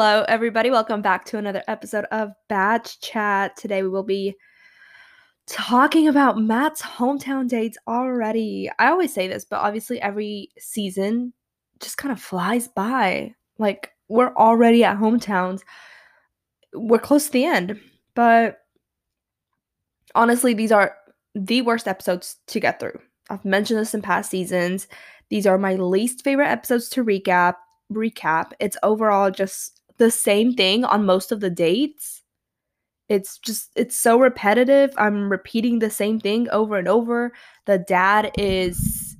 Hello, everybody. Welcome back to another episode of Badge Chat. Today we will be talking about Matt's hometown dates already. I always say this, but obviously every season just kind of flies by. Like we're already at hometowns. We're close to the end, but honestly, these are the worst episodes to get through. I've mentioned this in past seasons. These are my least favorite episodes to recap. Recap. It's overall just the same thing on most of the dates. It's just it's so repetitive. I'm repeating the same thing over and over. The dad is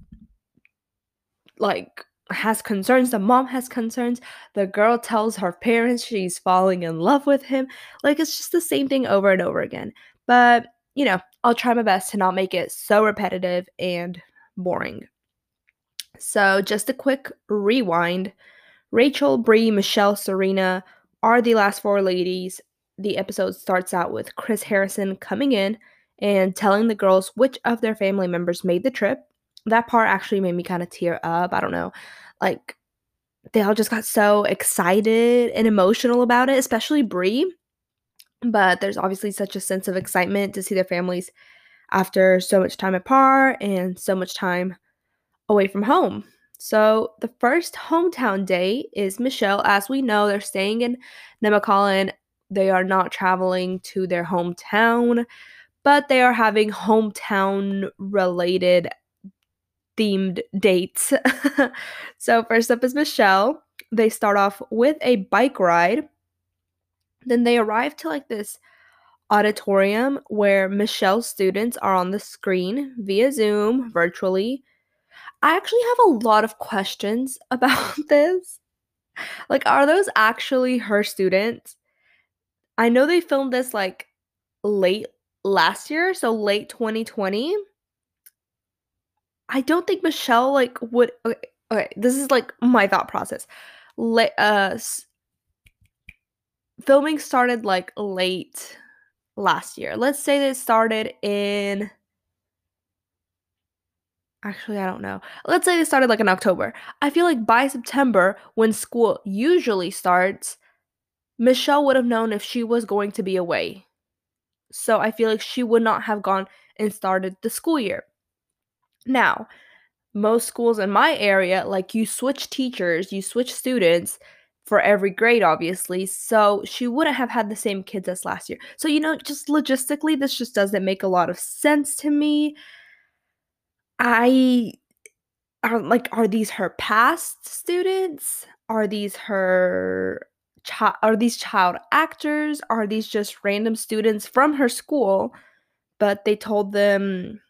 like has concerns, the mom has concerns, the girl tells her parents she's falling in love with him. Like it's just the same thing over and over again. But, you know, I'll try my best to not make it so repetitive and boring. So, just a quick rewind. Rachel, Bree, Michelle, Serena are the last four ladies. The episode starts out with Chris Harrison coming in and telling the girls which of their family members made the trip. That part actually made me kind of tear up. I don't know. Like, they all just got so excited and emotional about it, especially Bree. But there's obviously such a sense of excitement to see their families after so much time apart and so much time away from home. So the first hometown day is Michelle. As we know, they're staying in Nemacolin. They are not traveling to their hometown, but they are having hometown related themed dates. so first up is Michelle. They start off with a bike ride. Then they arrive to like this auditorium where Michelle's students are on the screen via Zoom virtually I actually have a lot of questions about this. Like, are those actually her students? I know they filmed this like late last year, so late 2020. I don't think Michelle like would okay, okay this is like my thought process. Late uh filming started like late last year. Let's say they started in Actually, I don't know. Let's say they started like in October. I feel like by September, when school usually starts, Michelle would have known if she was going to be away. So I feel like she would not have gone and started the school year. Now, most schools in my area, like you switch teachers, you switch students for every grade, obviously. So she wouldn't have had the same kids as last year. So, you know, just logistically, this just doesn't make a lot of sense to me. I are like are these her past students? Are these her child are these child actors? Are these just random students from her school but they told them,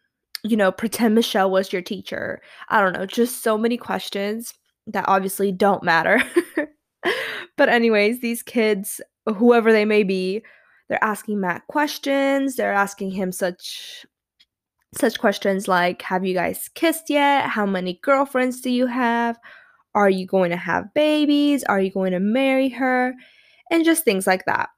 you know, pretend Michelle was your teacher. I don't know, just so many questions that obviously don't matter. but anyways, these kids, whoever they may be, they're asking Matt questions. They're asking him such such questions like Have you guys kissed yet? How many girlfriends do you have? Are you going to have babies? Are you going to marry her? And just things like that.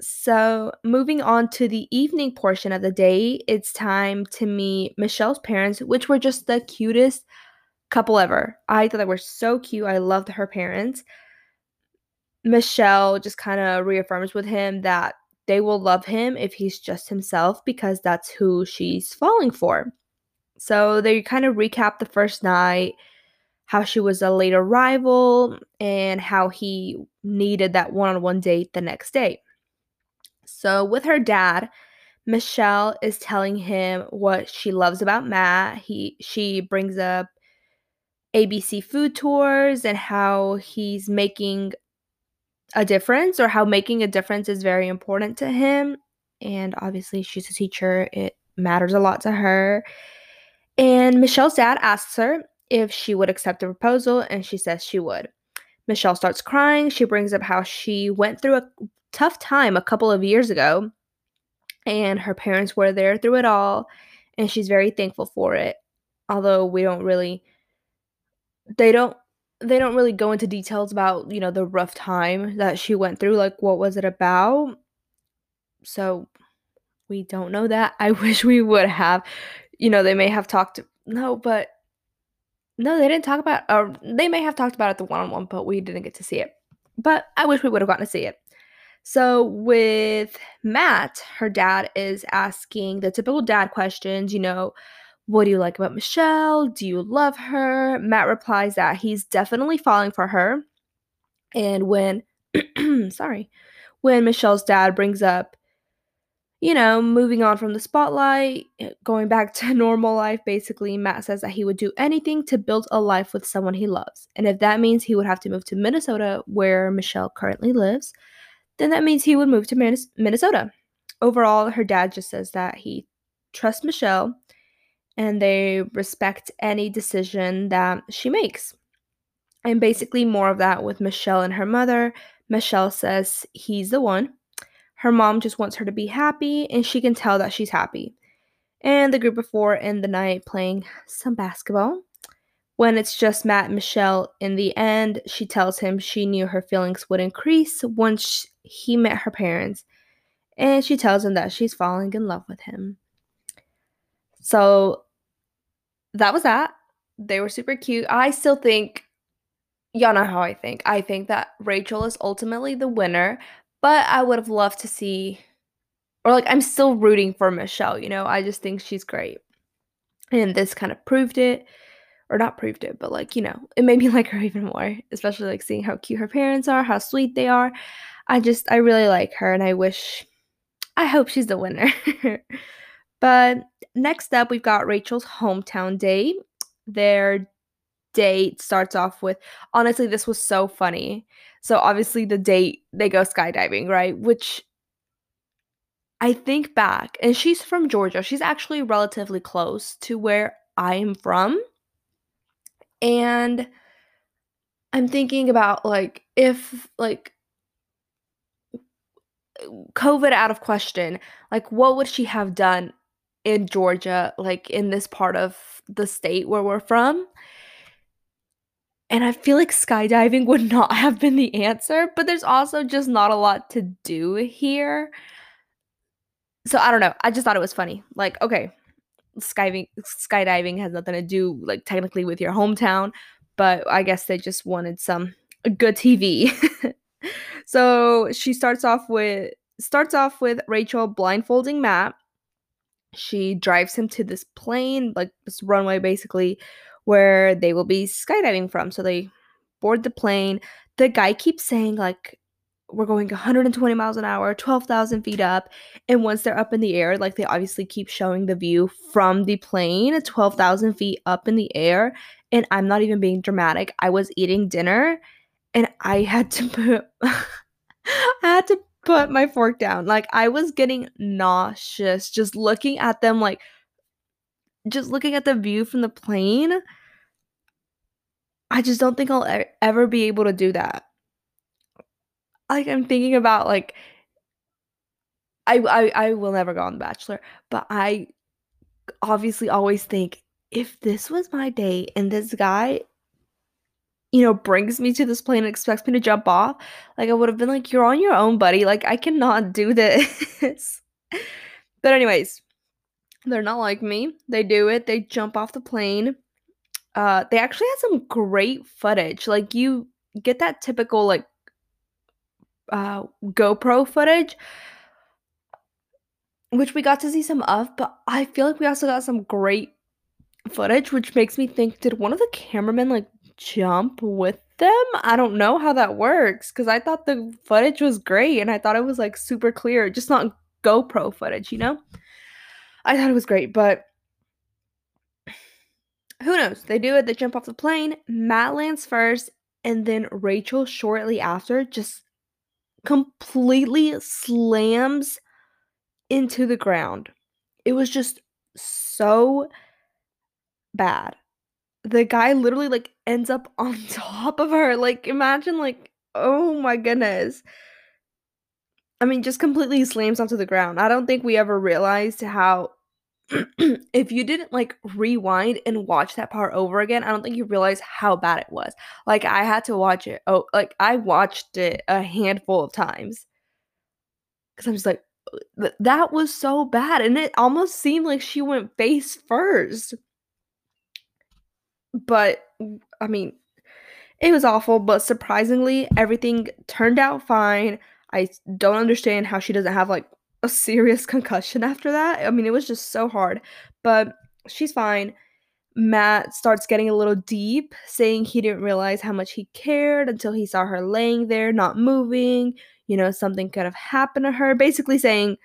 So, moving on to the evening portion of the day, it's time to meet Michelle's parents, which were just the cutest couple ever. I thought they were so cute. I loved her parents. Michelle just kind of reaffirms with him that they will love him if he's just himself because that's who she's falling for. So they kind of recap the first night, how she was a late arrival, and how he needed that one on one date the next day. So with her dad, Michelle is telling him what she loves about Matt. He she brings up ABC food tours and how he's making a difference or how making a difference is very important to him. And obviously, she's a teacher, it matters a lot to her. And Michelle's dad asks her if she would accept the proposal, and she says she would. Michelle starts crying. She brings up how she went through a tough time a couple of years ago, and her parents were there through it all, and she's very thankful for it. Although we don't really, they don't they don't really go into details about, you know, the rough time that she went through, like what was it about? So we don't know that. I wish we would have. You know, they may have talked no, but no, they didn't talk about or they may have talked about it the one-on-one, but we didn't get to see it. but I wish we would have gotten to see it. So with Matt, her dad is asking the typical dad questions, you know, what do you like about Michelle? Do you love her? Matt replies that he's definitely falling for her. And when sorry, when Michelle's dad brings up you know, moving on from the spotlight, going back to normal life, basically, Matt says that he would do anything to build a life with someone he loves. And if that means he would have to move to Minnesota, where Michelle currently lives, then that means he would move to Minnesota. Overall, her dad just says that he trusts Michelle and they respect any decision that she makes. And basically, more of that with Michelle and her mother. Michelle says he's the one her mom just wants her to be happy, and she can tell that she's happy. And the group of four in the night playing some basketball. When it's just Matt and Michelle in the end, she tells him she knew her feelings would increase once he met her parents. And she tells him that she's falling in love with him. So that was that. They were super cute. I still think, y'all know how I think. I think that Rachel is ultimately the winner, but I would have loved to see, or like, I'm still rooting for Michelle, you know? I just think she's great. And this kind of proved it, or not proved it, but like, you know, it made me like her even more, especially like seeing how cute her parents are, how sweet they are. I just, I really like her, and I wish, I hope she's the winner. but next up, we've got Rachel's hometown day. Their date starts off with honestly this was so funny. So obviously the date they go skydiving right? Which i think back and she's from georgia. She's actually relatively close to where i'm from. And i'm thinking about like if like covid out of question like what would she have done in georgia like in this part of the state where we're from and I feel like skydiving would not have been the answer, but there's also just not a lot to do here. So I don't know. I just thought it was funny. Like, okay, skydiving skydiving has nothing to do like technically with your hometown, but I guess they just wanted some good TV. so she starts off with starts off with Rachel blindfolding Matt. She drives him to this plane, like this runway basically, where they will be skydiving from. So they board the plane. The guy keeps saying, like, we're going 120 miles an hour, 12,000 feet up. And once they're up in the air, like, they obviously keep showing the view from the plane, 12,000 feet up in the air. And I'm not even being dramatic. I was eating dinner and I had to put. I had to put my fork down. Like I was getting nauseous just looking at them like just looking at the view from the plane, I just don't think I'll ever be able to do that. Like I'm thinking about like I I I will never go on The Bachelor, but I obviously always think if this was my date and this guy you know brings me to this plane and expects me to jump off, like I would have been like you're on your own, buddy. Like I cannot do this. but anyways, they're not like me. They do it. They jump off the plane. Uh, they actually had some great footage. Like you get that typical like uh, GoPro footage, which we got to see some of, but I feel like we also got some great footage, which makes me think did one of the cameramen like jump with them? I don't know how that works because I thought the footage was great and I thought it was like super clear, just not GoPro footage, you know? I thought it was great, but who knows? They do it, they jump off the plane. Matt lands first, and then Rachel shortly after just completely slams into the ground. It was just so bad. The guy literally like ends up on top of her. Like imagine like oh my goodness. I mean just completely slams onto the ground. I don't think we ever realized how if you didn't like rewind and watch that part over again, I don't think you realize how bad it was. Like I had to watch it. Oh, like I watched it a handful of times because I'm just like, that was so bad, and it almost seemed like she went face first. But I mean, It was awful, but surprisingly, everything turned out fine. I don't understand how she doesn't have like a serious concussion after that. I mean, it was just so hard, but she's fine. Matt starts getting a little deep, saying he didn't realize how much he cared until he saw her laying there, not moving. You know, something could have happened to her. Basically, saying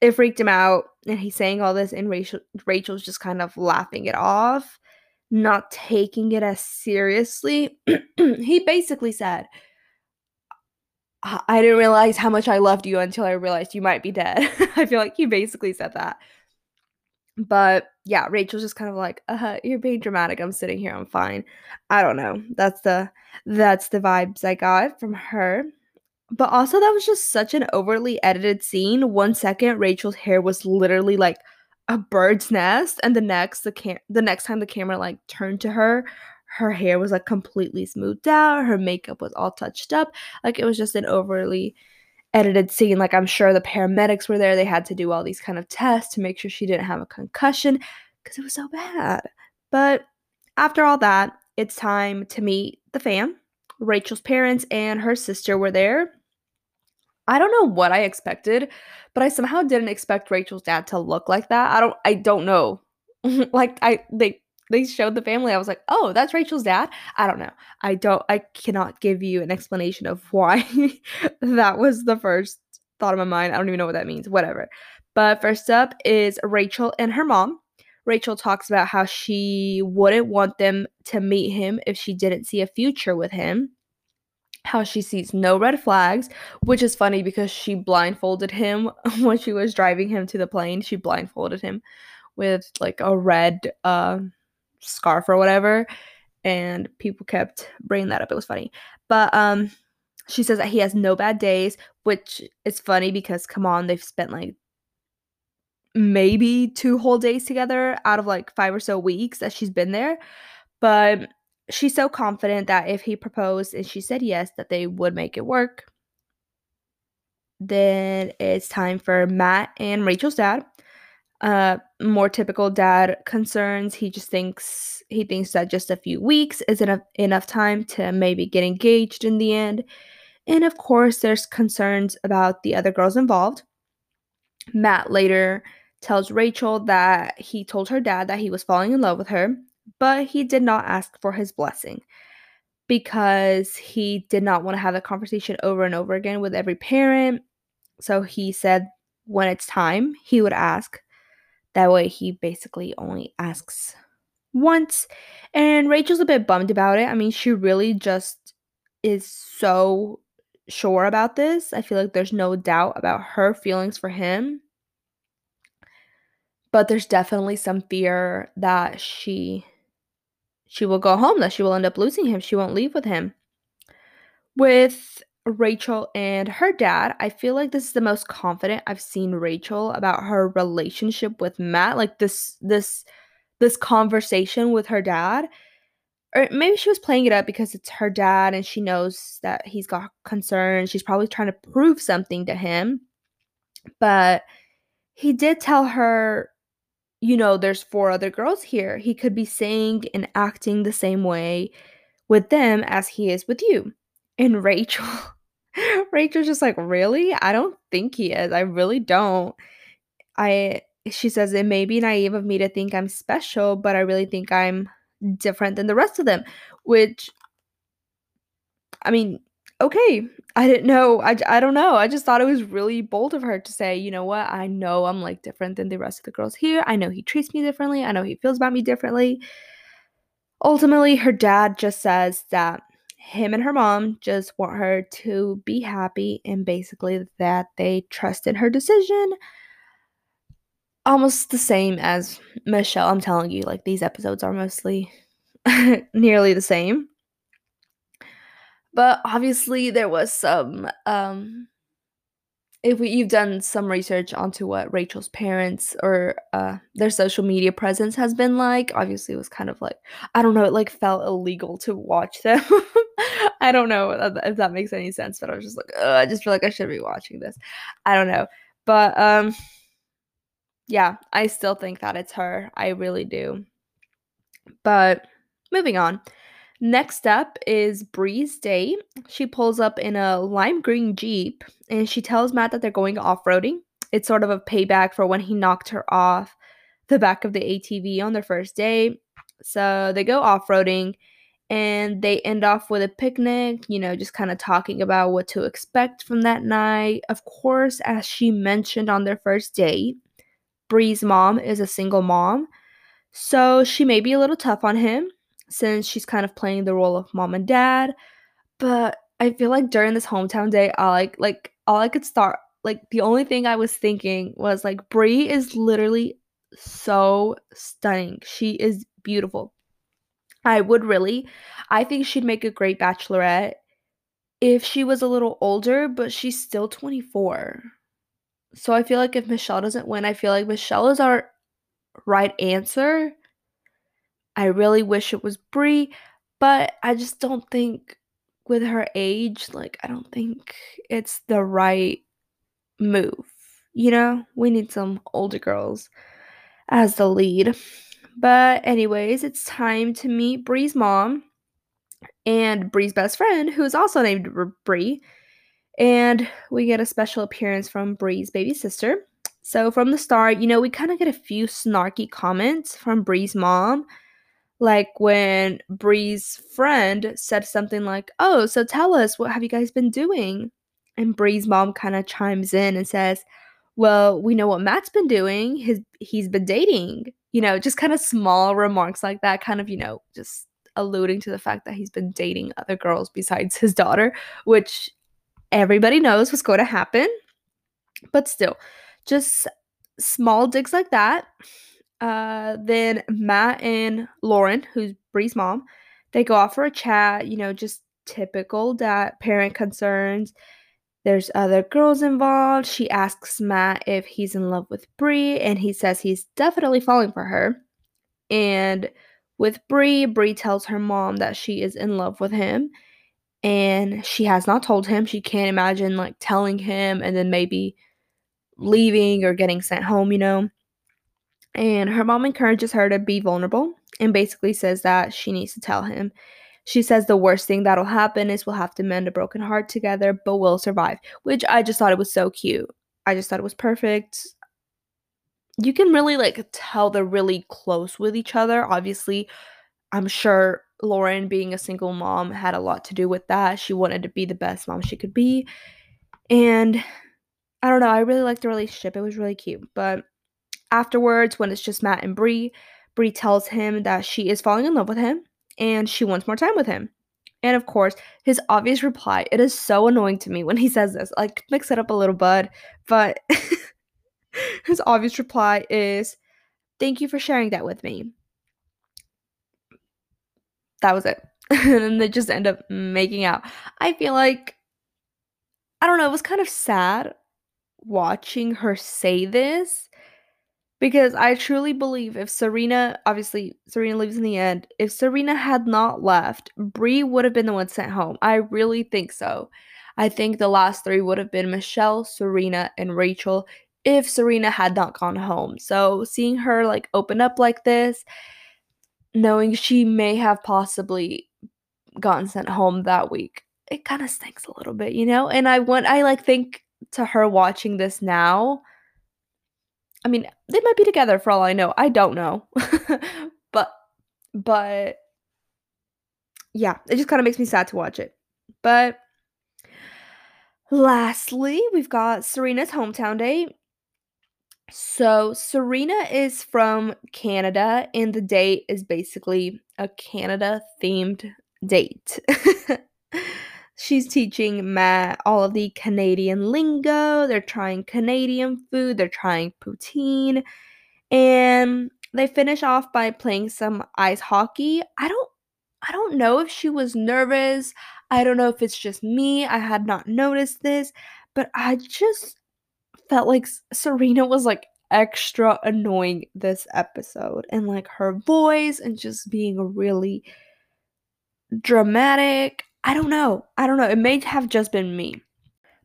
it freaked him out. And he's saying all this, and Rachel, Rachel's just kind of laughing it off, not taking it as seriously. he basically said, I didn't realize how much I loved you until I realized you might be dead. I feel like he basically said that. But yeah, Rachel's just kind of like, uh, you're being dramatic. I'm sitting here, I'm fine. I don't know. That's the that's the vibes I got from her. But also that was just such an overly edited scene. One second, Rachel's hair was literally like a bird's nest, and the next the cam the next time the camera like turned to her, her hair was like completely smoothed out, her makeup was all touched up. Like it was just an overly edited scene. Like I'm sure the paramedics were there. They had to do all these kind of tests to make sure she didn't have a concussion because it was so bad. But after all that, it's time to meet the fam. Rachel's parents and her sister were there. I don't know what I expected, but I somehow didn't expect Rachel's dad to look like that. I don't I don't know. like I they they showed the family. I was like, "Oh, that's Rachel's dad." I don't know. I don't. I cannot give you an explanation of why that was the first thought of my mind. I don't even know what that means. Whatever. But first up is Rachel and her mom. Rachel talks about how she wouldn't want them to meet him if she didn't see a future with him. How she sees no red flags, which is funny because she blindfolded him when she was driving him to the plane. She blindfolded him with like a red uh, scarf or whatever and people kept bringing that up. It was funny. But um she says that he has no bad days which is funny because come on they've spent like maybe two whole days together out of like five or so weeks that she's been there. But she's so confident that if he proposed and she said yes that they would make it work. Then it's time for matt and rachel's dad. Uh more typical dad concerns. He just thinks he thinks that just a few weeks is enough enough time to maybe get engaged in the end. And of course there's concerns about the other girls involved. Matt later tells rachel that he told her dad that he was falling in love with her but he did not ask for his blessing because he did not want to have the conversation over and over again with every parent so he said when it's time he would ask that way, he basically only asks once. And Rachel's a bit bummed about it. I mean, she really just is so sure about this. I feel like there's no doubt about her feelings for him. But there's definitely some fear that she she will go home, that she will end up losing him. She won't leave with him. With Rachel and her dad, I feel like this is the most confident I've seen Rachel about her relationship with Matt. Like this this this conversation with her dad. Or maybe she was playing it up because it's her dad and she knows that he's got concerns. She's probably trying to prove something to him. But he did tell her, you know, there's four other girls here. He could be saying and acting the same way with them as he is with you. And Rachel Rachel's just like, really? I don't think he is. I really don't. I she says it may be naive of me to think I'm special, but I really think I'm different than the rest of them. Which I mean, okay. I didn't know. I, I don't know. I just thought it was really bold of her to say, you know what? I know I'm like different than the rest of the girls here. I know he treats me differently. I know he feels about me differently. Ultimately, her dad just says that him and her mom just want her to be happy and basically that they trust in her decision. Almost the same as Michelle. I'm telling you, like these episodes are mostly nearly the same. But obviously there was some um if we, you've done some research onto what Rachel's parents or uh, their social media presence has been like, obviously it was kind of like I don't know, it like felt illegal to watch them. I don't know if that makes any sense, but I was just like, I just feel like I should be watching this. I don't know, but um, yeah, I still think that it's her. I really do. But moving on. Next up is Bree's date. She pulls up in a lime green Jeep and she tells Matt that they're going off roading. It's sort of a payback for when he knocked her off the back of the ATV on their first date. So they go off roading and they end off with a picnic, you know, just kind of talking about what to expect from that night. Of course, as she mentioned on their first date, Bree's mom is a single mom, so she may be a little tough on him since she's kind of playing the role of mom and dad. But I feel like during this hometown day, I like like all I could start like the only thing I was thinking was like Bree is literally so stunning. She is beautiful. I would really. I think she'd make a great bachelorette if she was a little older, but she's still 24. So I feel like if Michelle doesn't win, I feel like Michelle is our right answer. I really wish it was Bree, but I just don't think with her age, like I don't think it's the right move. You know, we need some older girls as the lead. But, anyways, it's time to meet Bree's mom and Bree's best friend, who is also named Bree. And we get a special appearance from Bree's baby sister. So, from the start, you know, we kind of get a few snarky comments from Bree's mom. Like when Bree's friend said something like, Oh, so tell us, what have you guys been doing? And Bree's mom kind of chimes in and says, Well, we know what Matt's been doing. His he's been dating you know, just kind of small remarks like that, kind of, you know, just alluding to the fact that he's been dating other girls besides his daughter, which everybody knows was going to happen. But still, just small digs like that. Uh, then Matt and Lauren, who's Bree's mom, they go off for a chat, you know, just typical dad parent concerns. There's other girls involved. She asks Matt if he's in love with Bree, and he says he's definitely falling for her. And with Bree, Bree tells her mom that she is in love with him, and she has not told him. She can't imagine like telling him and then maybe leaving or getting sent home, you know. And her mom encourages her to be vulnerable and basically says that she needs to tell him she says the worst thing that'll happen is we'll have to mend a broken heart together, but we'll survive, which I just thought it was so cute. I just thought it was perfect. You can really like tell they're really close with each other. Obviously, I'm sure Lauren being a single mom had a lot to do with that. She wanted to be the best mom she could be. And I don't know, I really liked the relationship. It was really cute. But afterwards, when it's just Matt and Bree, Bree tells him that she is falling in love with him and she wants more time with him. And of course, his obvious reply, it is so annoying to me when he says this. Like, mix it up a little, bud. But his obvious reply is, Thank you for sharing that with me. That was it. and then they just end up making out. I feel like, I don't know, it was kind of sad watching her say this because I truly believe if Serena, obviously Serena leaves in the end, if Serena had not left, Bree would have been the one sent home. I really think so. I think the last three would have been Michelle, Serena, and Rachel if Serena had not gone home. So seeing her like open up like this, knowing she may have possibly gotten sent home that week, it kind of stinks a little bit, you know? And I want I like think to her watching this now I mean, they might be together for all I know. I don't know. but but yeah, it just kind of makes me sad to watch it. But lastly, we've got Serena's hometown date. So, Serena is from Canada, and the date is basically a Canada themed date. She's teaching Matt all of the Canadian lingo. They're trying Canadian food, they're trying poutine, and they finish off by playing some ice hockey. I don't I don't know if she was nervous. I don't know if it's just me. I had not noticed this, but I just felt like Serena was like extra annoying this episode and like her voice and just being really dramatic. I don't know. I don't know. It may have just been me.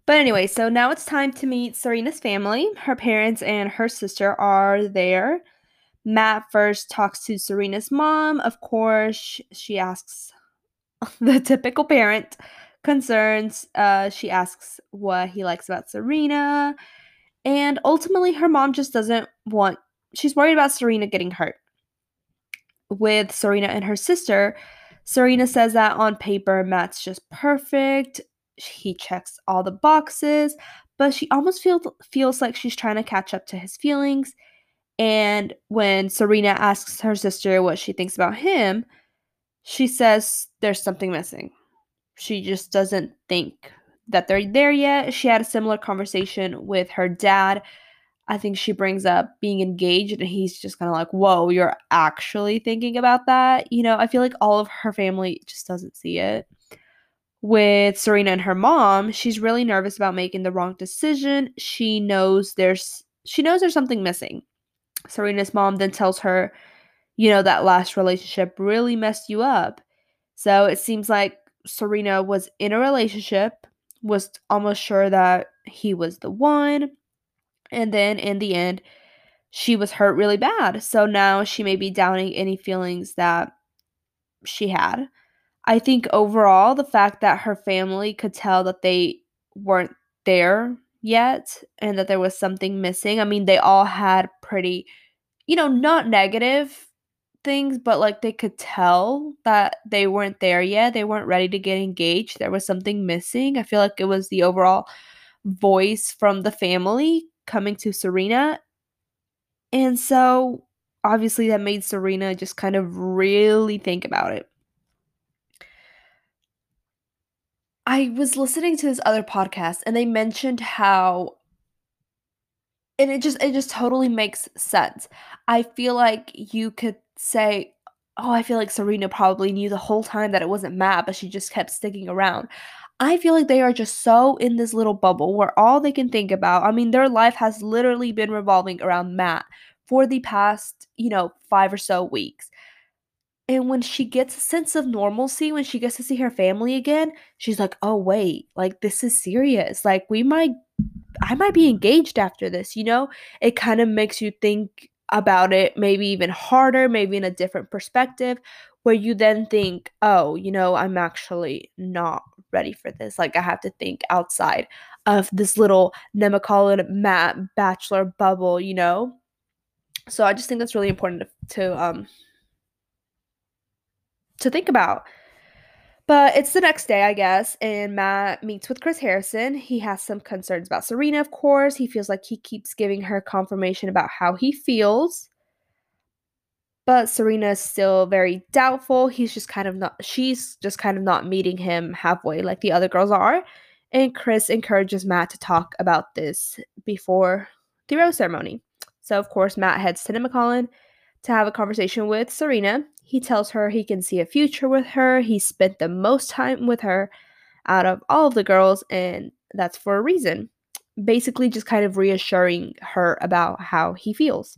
But anyway, so now it's time to meet Serena's family. Her parents and her sister are there. Matt first talks to Serena's mom. Of course, she asks the typical parent concerns. Uh, she asks what he likes about Serena. And ultimately, her mom just doesn't want, she's worried about Serena getting hurt. With Serena and her sister, Serena says that on paper, Matt's just perfect. He checks all the boxes, but she almost feels feels like she's trying to catch up to his feelings. And when Serena asks her sister what she thinks about him, she says there's something missing. She just doesn't think that they're there yet. She had a similar conversation with her dad. I think she brings up being engaged, and he's just kind of like, Whoa, you're actually thinking about that? You know, I feel like all of her family just doesn't see it. With Serena and her mom, she's really nervous about making the wrong decision. She knows there's she knows there's something missing. Serena's mom then tells her, you know, that last relationship really messed you up. So it seems like Serena was in a relationship, was almost sure that he was the one. And then in the end, she was hurt really bad. So now she may be downing any feelings that she had. I think overall, the fact that her family could tell that they weren't there yet and that there was something missing. I mean, they all had pretty, you know, not negative things, but like they could tell that they weren't there yet. They weren't ready to get engaged. There was something missing. I feel like it was the overall voice from the family coming to Serena. And so obviously that made Serena just kind of really think about it. I was listening to this other podcast and they mentioned how and it just it just totally makes sense. I feel like you could say, "Oh, I feel like Serena probably knew the whole time that it wasn't Matt, but she just kept sticking around." I feel like they are just so in this little bubble where all they can think about, I mean, their life has literally been revolving around Matt for the past, you know, 5 or so weeks. And when she gets a sense of normalcy, when she gets to see her family again, she's like, "Oh wait, like this is serious. Like we might I might be engaged after this, you know? It kind of makes you think about it maybe even harder, maybe in a different perspective, where you then think, oh, you know, I'm actually not ready for this. Like, I have to think outside of this little Nemacolin Matt bachelor bubble, you know? So I just think that's really important to, to um to think about. But it's the next day, I guess, and Matt meets with Chris Harrison. He has some concerns about Serena, of course. He feels like he keeps giving her confirmation about how he feels. But Serena is still very doubtful. He's just kind of not, she's just kind of not meeting him halfway like the other girls are. And Chris encourages Matt to talk about this before the rose ceremony. So, of course, Matt heads to Nemacolin to have a conversation with Serena. He tells her he can see a future with her. He spent the most time with her out of all of the girls, and that's for a reason. Basically, just kind of reassuring her about how he feels.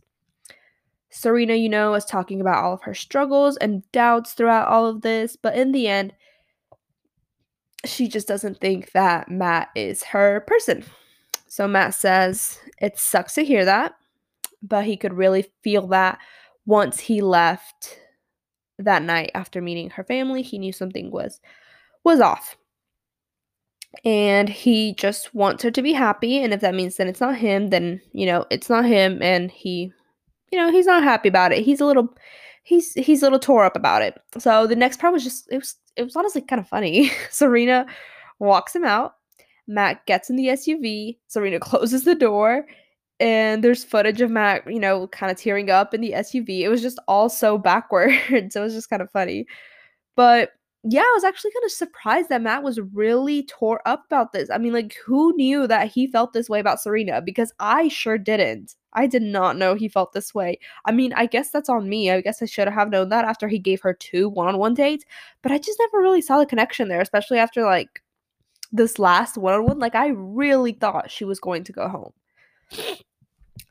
Serena, you know, is talking about all of her struggles and doubts throughout all of this, but in the end, she just doesn't think that Matt is her person. So Matt says, It sucks to hear that, but he could really feel that once he left that night after meeting her family, he knew something was was off. And he just wants her to be happy and if that means that it's not him, then, you know, it's not him and he you know, he's not happy about it. He's a little he's he's a little tore up about it. So the next part was just it was it was honestly kind of funny. Serena walks him out. Matt gets in the SUV. Serena closes the door and there's footage of Matt, you know, kind of tearing up in the SUV. It was just all so backwards. so it was just kind of funny. But yeah, I was actually kind of surprised that Matt was really tore up about this. I mean, like, who knew that he felt this way about Serena? Because I sure didn't. I did not know he felt this way. I mean, I guess that's on me. I guess I should have known that after he gave her two one on one dates, but I just never really saw the connection there, especially after like this last one on one. Like, I really thought she was going to go home.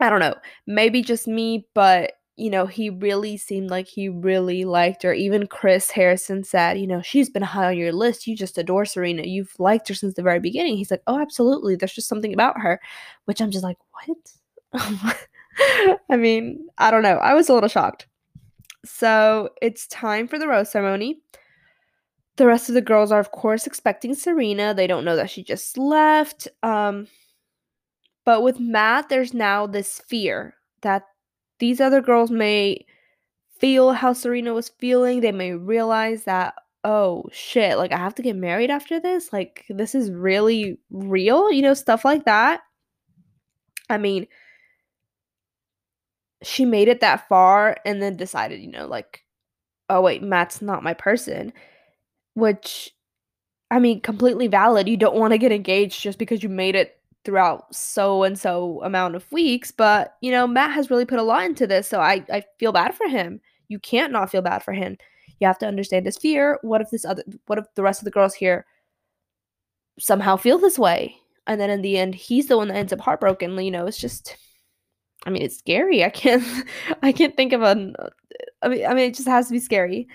I don't know, maybe just me, but you know, he really seemed like he really liked her. Even Chris Harrison said, you know, she's been high on your list. You just adore Serena. You've liked her since the very beginning. He's like, oh, absolutely. There's just something about her, which I'm just like, what? I mean, I don't know. I was a little shocked. So it's time for the rose ceremony. The rest of the girls are, of course, expecting Serena. They don't know that she just left. Um, but with Matt, there's now this fear that these other girls may feel how Serena was feeling. They may realize that, oh shit, like I have to get married after this. Like this is really real, you know, stuff like that. I mean, she made it that far and then decided, you know, like, oh wait, Matt's not my person. Which I mean, completely valid. You don't want to get engaged just because you made it throughout so and so amount of weeks, but you know, Matt has really put a lot into this, so I I feel bad for him. You can't not feel bad for him. You have to understand his fear. What if this other what if the rest of the girls here somehow feel this way? And then in the end, he's the one that ends up heartbroken. You know, it's just I mean, it's scary. I can't I can't think of a I mean I mean it just has to be scary.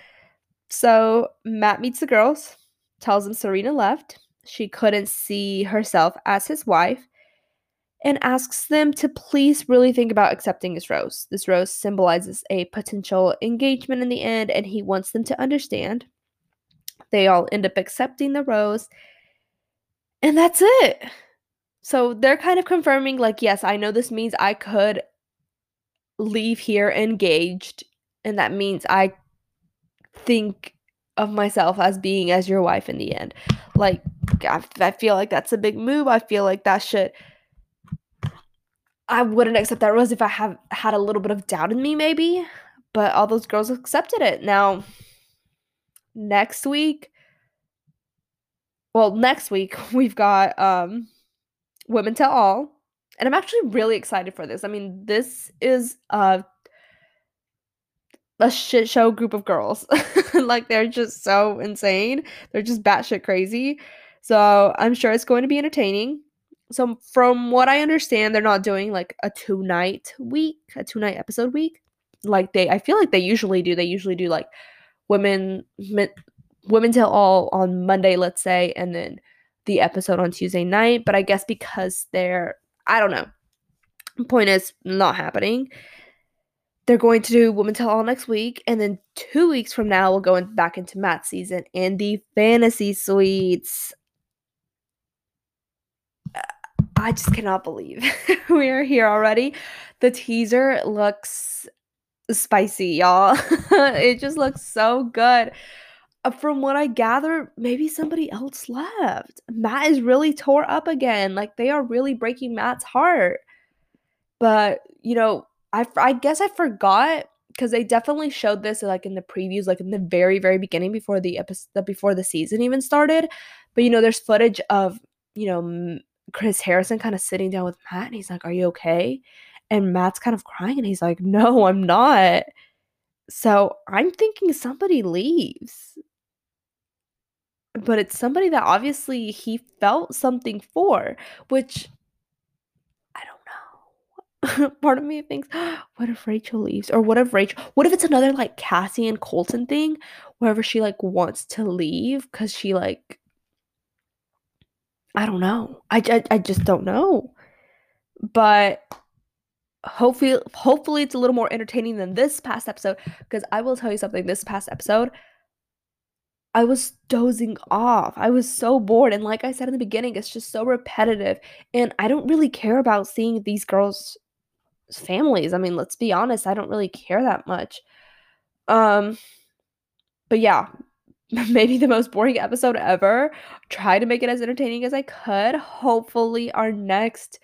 So Matt meets the girls, tells them Serena left. She couldn't see herself as his wife and asks them to please really think about accepting his rose. This rose symbolizes a potential engagement in the end, and he wants them to understand. They all end up accepting the rose, and that's it. So they're kind of confirming, like, yes, I know this means I could leave here engaged, and that means I think of myself as being as your wife in the end. Like, I, I feel like that's a big move. I feel like that should I wouldn't accept that rose if I have had a little bit of doubt in me, maybe. But all those girls accepted it. Now, next week, well, next week we've got um, Women Tell All, and I'm actually really excited for this. I mean, this is a a shit show group of girls. like they're just so insane. They're just batshit crazy. So I'm sure it's going to be entertaining so from what I understand, they're not doing like a two night week, a two night episode week. Like they, I feel like they usually do. They usually do like women, men, women tell all on Monday, let's say, and then the episode on Tuesday night. But I guess because they're, I don't know. Point is, not happening. They're going to do Women Tell All next week, and then two weeks from now, we'll go in, back into Matt's season and the fantasy suites. Uh, I just cannot believe we are here already. The teaser looks spicy, y'all. it just looks so good. Uh, from what I gather, maybe somebody else left. Matt is really tore up again. Like they are really breaking Matt's heart. But, you know, I, I guess I forgot because they definitely showed this like in the previews, like in the very, very beginning before the episode, before the season even started. But, you know, there's footage of, you know, Chris Harrison kind of sitting down with Matt and he's like, Are you okay? And Matt's kind of crying and he's like, No, I'm not. So I'm thinking somebody leaves. But it's somebody that obviously he felt something for, which I don't know. Part of me thinks, what if Rachel leaves? Or what if Rachel, what if it's another like Cassie and Colton thing, wherever she like wants to leave because she like I don't know. I, I, I just don't know. But hopefully hopefully it's a little more entertaining than this past episode because I will tell you something this past episode I was dozing off. I was so bored and like I said in the beginning it's just so repetitive and I don't really care about seeing these girls families. I mean, let's be honest, I don't really care that much. Um but yeah, maybe the most boring episode ever. Try to make it as entertaining as I could. Hopefully, our next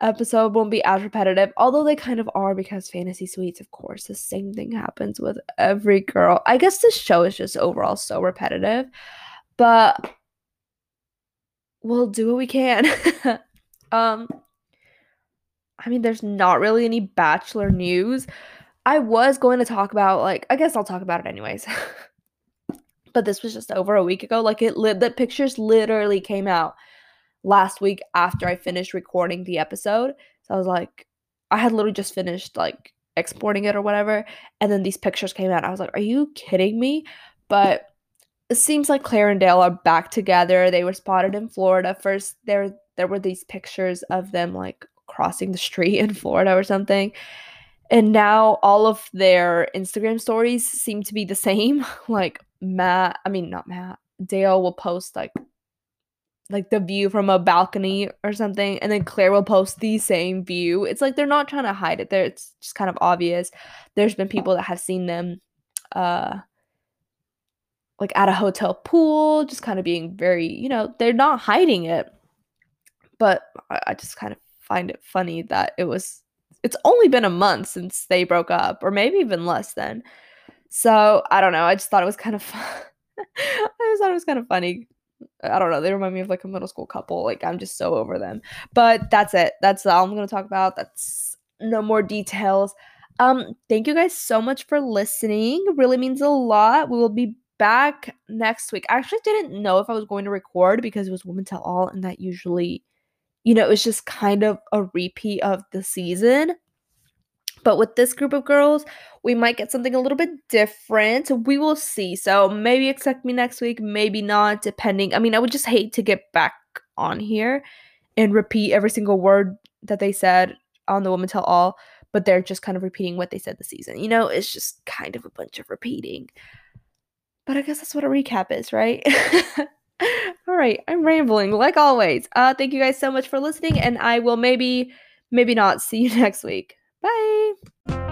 episode won't be as repetitive, although they kind of are because fantasy suites, of course, the same thing happens with every girl. I guess this show is just overall so repetitive, but we'll do what we can. um, I mean, there's not really any bachelor news. I was going to talk about, like, I guess I'll talk about it anyways. but this was just over a week ago. Like it lit the pictures literally came out last week after I finished recording the episode. So I was like, I had literally just finished like exporting it or whatever, and then these pictures came out. I was like, Are you kidding me? But it seems like Clare and Dale are back together. They were spotted in Florida. First there there were these pictures of them like crossing the street in Florida or something. And now all of their Instagram stories seem to be the same. like Matt, I mean not Matt, Dale will post like like the view from a balcony or something and then Clare will post the same view. It's like they're not trying to hide it. There it's just kind of obvious. There's been people that have seen them uh like at a hotel pool, just kind of being very, you know, they're not hiding it. But I, just kind of find it funny that it was it's only been a month since they broke up or maybe even less than. So, I don't know. I just thought it was kind of fun. I just thought it was kind of funny I don't know. They remind me of like a middle school couple. Like I'm just so over them. But that's it. That's all I'm gonna talk about. That's no more details. Um, thank you guys so much for listening. Really means a lot. We will be back next week. I actually didn't know if I was going to record because it was Women Tell All, and that usually, you know, it was just kind of a repeat of the season. But with this group of girls, we might get something a little bit different. We will see. So maybe expect me next week, maybe not, depending. I mean, I would just hate to get back on here and repeat every single word that they said on the Woman Tell All, but they're just kind of repeating what they said the season. You know, it's just kind of a bunch of repeating. But I guess that's what a recap is, right? All right, I'm rambling like always. Uh thank you guys so much for listening and I will maybe maybe not see you next week. Bye.